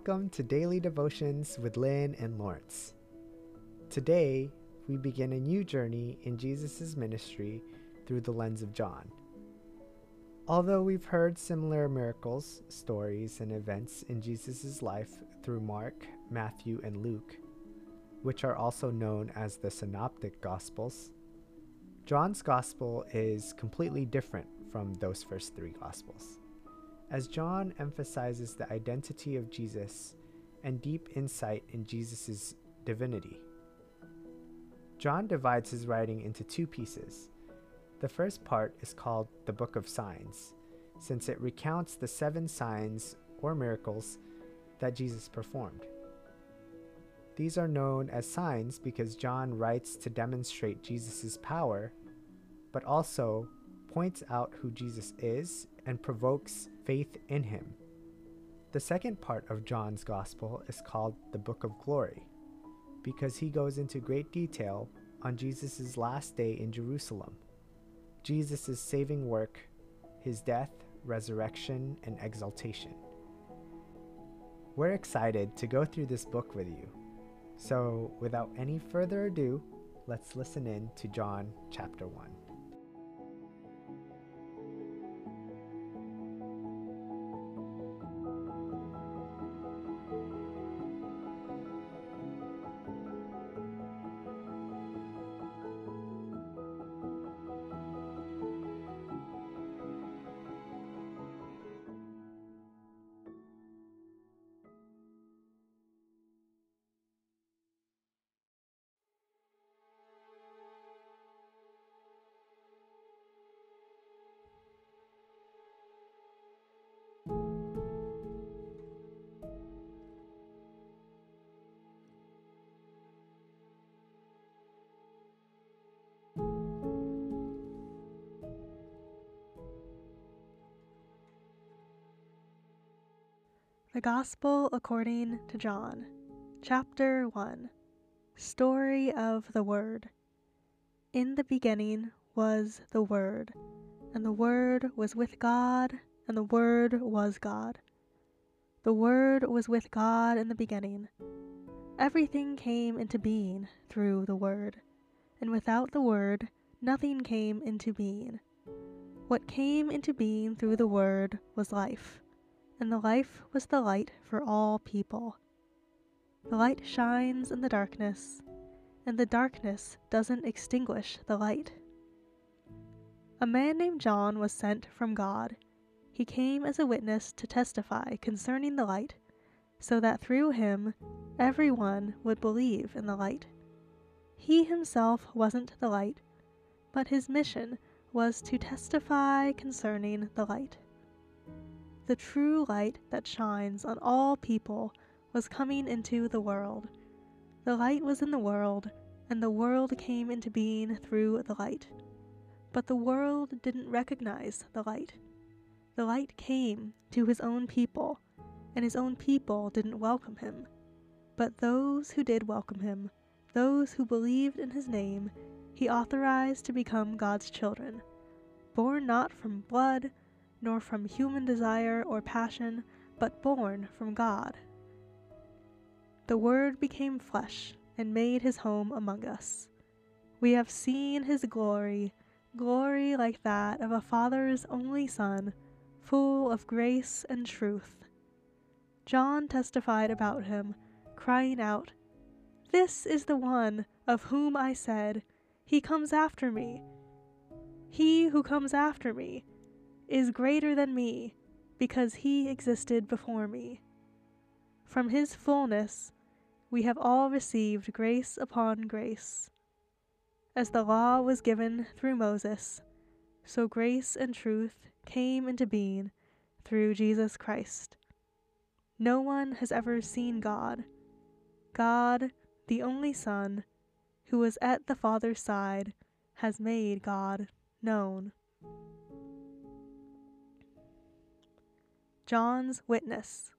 Welcome to Daily Devotions with Lynn and Lawrence. Today, we begin a new journey in Jesus' ministry through the lens of John. Although we've heard similar miracles, stories, and events in Jesus' life through Mark, Matthew, and Luke, which are also known as the Synoptic Gospels, John's Gospel is completely different from those first three Gospels. As John emphasizes the identity of Jesus and deep insight in Jesus' divinity. John divides his writing into two pieces the first part is called the Book of Signs, since it recounts the seven signs or miracles that Jesus performed. These are known as signs because John writes to demonstrate Jesus' power, but also points out who Jesus is and provokes faith in him. The second part of John's Gospel is called the Book of Glory because he goes into great detail on Jesus' last day in Jerusalem Jesus' saving work, his death, resurrection, and exaltation. We're excited to go through this book with you. So, without any further ado, let's listen in to John chapter 1. The Gospel according to John, Chapter 1 Story of the Word. In the beginning was the Word, and the Word was with God, and the Word was God. The Word was with God in the beginning. Everything came into being through the Word, and without the Word, nothing came into being. What came into being through the Word was life and the life was the light for all people. The light shines in the darkness, and the darkness doesn't extinguish the light. A man named John was sent from God. He came as a witness to testify concerning the light, so that through him everyone would believe in the light. He himself wasn't the light, but his mission was to testify concerning the light the true light that shines on all people was coming into the world. The light was in the world, and the world came into being through the light. But the world didn't recognize the light. The light came to his own people, and his own people didn't welcome him. But those who did welcome him, those who believed in his name, he authorized to become God's children, born not from blood, nor from human desire or passion, but born from God. The Word became flesh and made his home among us. We have seen his glory, glory like that of a Father's only Son, full of grace and truth. John testified about him, crying out, This is the one of whom I said, He comes after me. He who comes after me is greater than me, because he existed before me. From his fullness we have all received grace upon grace. As the law was given through Moses, so grace and truth came into being through Jesus Christ. No one has ever seen God. God, the only Son, who was at the Father's side, has made God known. John's witness.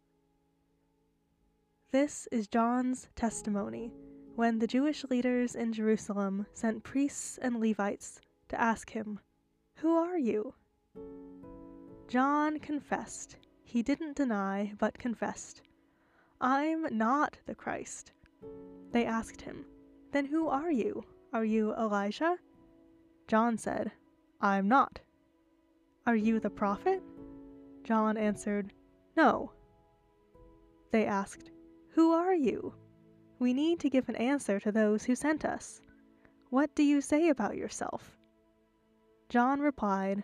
This is John's testimony when the Jewish leaders in Jerusalem sent priests and Levites to ask him, Who are you? John confessed, he didn't deny but confessed, I'm not the Christ. They asked him, Then who are you? Are you Elijah? John said, I'm not. Are you the prophet? John answered, No. They asked, Who are you? We need to give an answer to those who sent us. What do you say about yourself? John replied,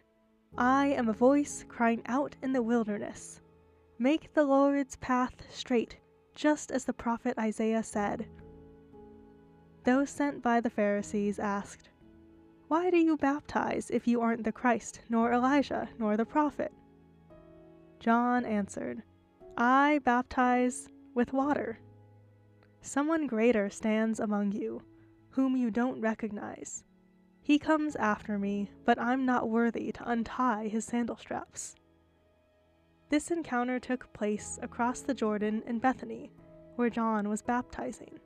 I am a voice crying out in the wilderness. Make the Lord's path straight, just as the prophet Isaiah said. Those sent by the Pharisees asked, Why do you baptize if you aren't the Christ, nor Elijah, nor the prophet? John answered, I baptize with water. Someone greater stands among you, whom you don't recognize. He comes after me, but I'm not worthy to untie his sandal straps. This encounter took place across the Jordan in Bethany, where John was baptizing.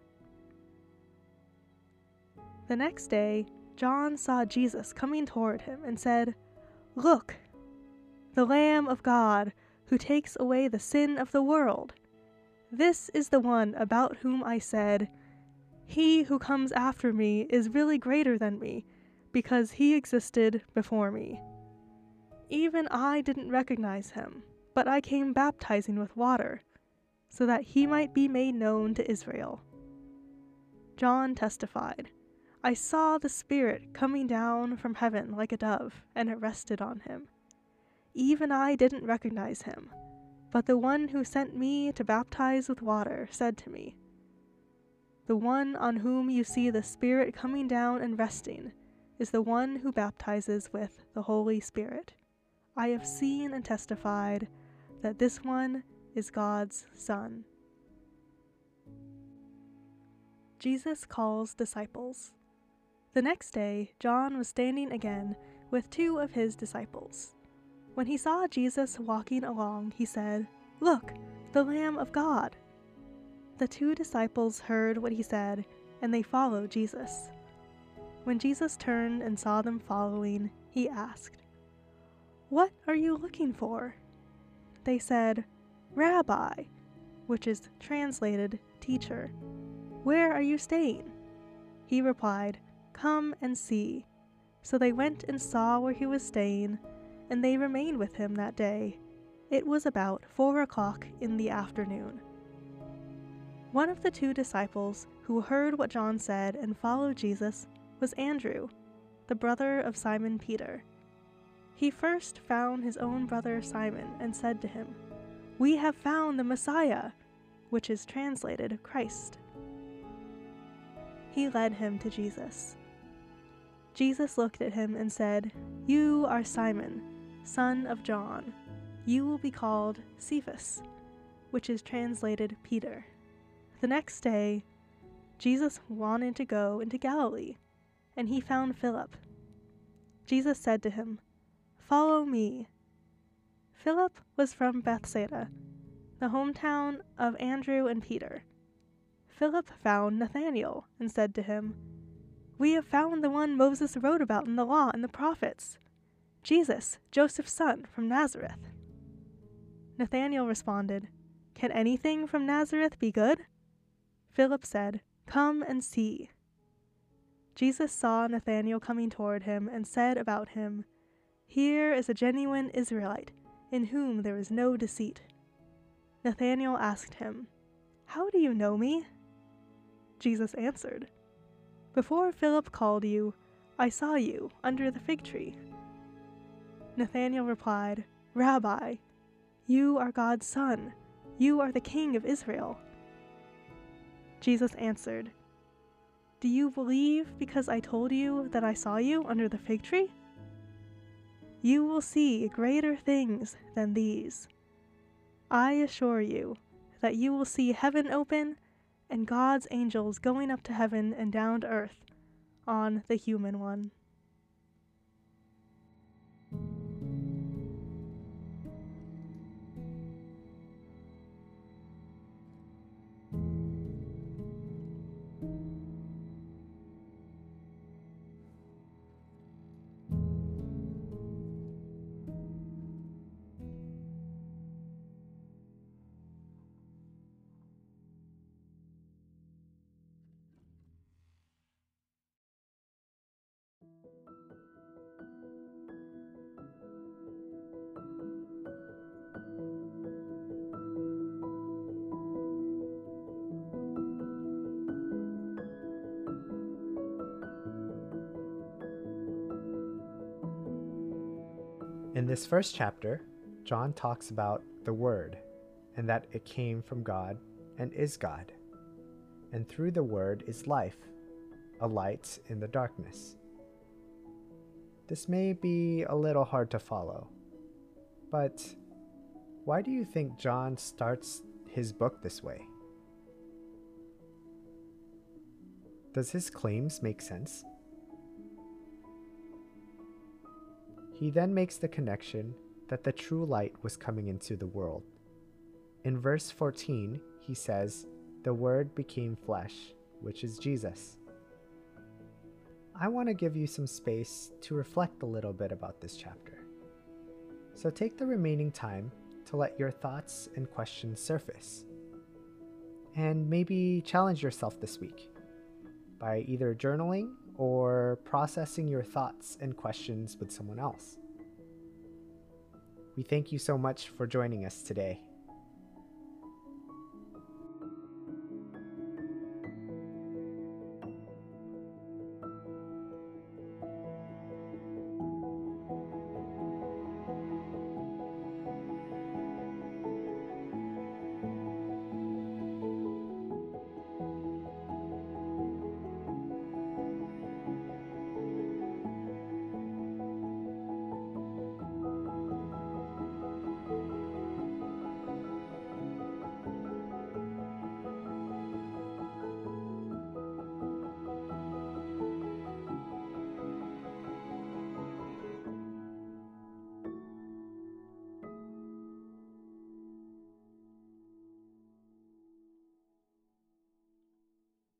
The next day, John saw Jesus coming toward him and said, Look, the Lamb of God who takes away the sin of the world. This is the one about whom I said, He who comes after me is really greater than me because he existed before me. Even I didn't recognize him, but I came baptizing with water, so that he might be made known to Israel. John testified, I saw the Spirit coming down from heaven like a dove, and it rested on him. Even I didn't recognize him, but the one who sent me to baptize with water said to me, The one on whom you see the Spirit coming down and resting is the one who baptizes with the Holy Spirit. I have seen and testified that this one is God's Son. Jesus calls disciples. The next day, John was standing again with two of his disciples. When he saw Jesus walking along, he said, Look, the Lamb of God. The two disciples heard what he said, and they followed Jesus. When Jesus turned and saw them following, he asked, What are you looking for? They said, Rabbi, which is translated teacher. Where are you staying? He replied, Come and see. So they went and saw where he was staying, and they remained with him that day. It was about four o'clock in the afternoon. One of the two disciples who heard what John said and followed Jesus was Andrew, the brother of Simon Peter. He first found his own brother Simon and said to him, We have found the Messiah, which is translated Christ. He led him to Jesus. Jesus looked at him and said, You are Simon, son of John. You will be called Cephas, which is translated Peter. The next day, Jesus wanted to go into Galilee and he found Philip. Jesus said to him, Follow me. Philip was from Bethsaida, the hometown of Andrew and Peter. Philip found Nathanael and said to him, We have found the one Moses wrote about in the law and the prophets, Jesus, Joseph's son from Nazareth. Nathanael responded, Can anything from Nazareth be good? Philip said, Come and see. Jesus saw Nathanael coming toward him and said about him, Here is a genuine Israelite, in whom there is no deceit. Nathanael asked him, How do you know me? Jesus answered, Before Philip called you, I saw you under the fig tree. Nathanael replied, Rabbi, you are God's Son. You are the King of Israel. Jesus answered, do you believe because I told you that I saw you under the fig tree? You will see greater things than these. I assure you that you will see heaven open and God's angels going up to heaven and down to earth on the human one. In this first chapter, John talks about the Word and that it came from God and is God. And through the Word is life, a light in the darkness. This may be a little hard to follow, but why do you think John starts his book this way? Does his claims make sense? He then makes the connection that the true light was coming into the world. In verse 14, he says, The Word became flesh, which is Jesus. I want to give you some space to reflect a little bit about this chapter. So take the remaining time to let your thoughts and questions surface. And maybe challenge yourself this week by either journaling or processing your thoughts and questions with someone else. We thank you so much for joining us today.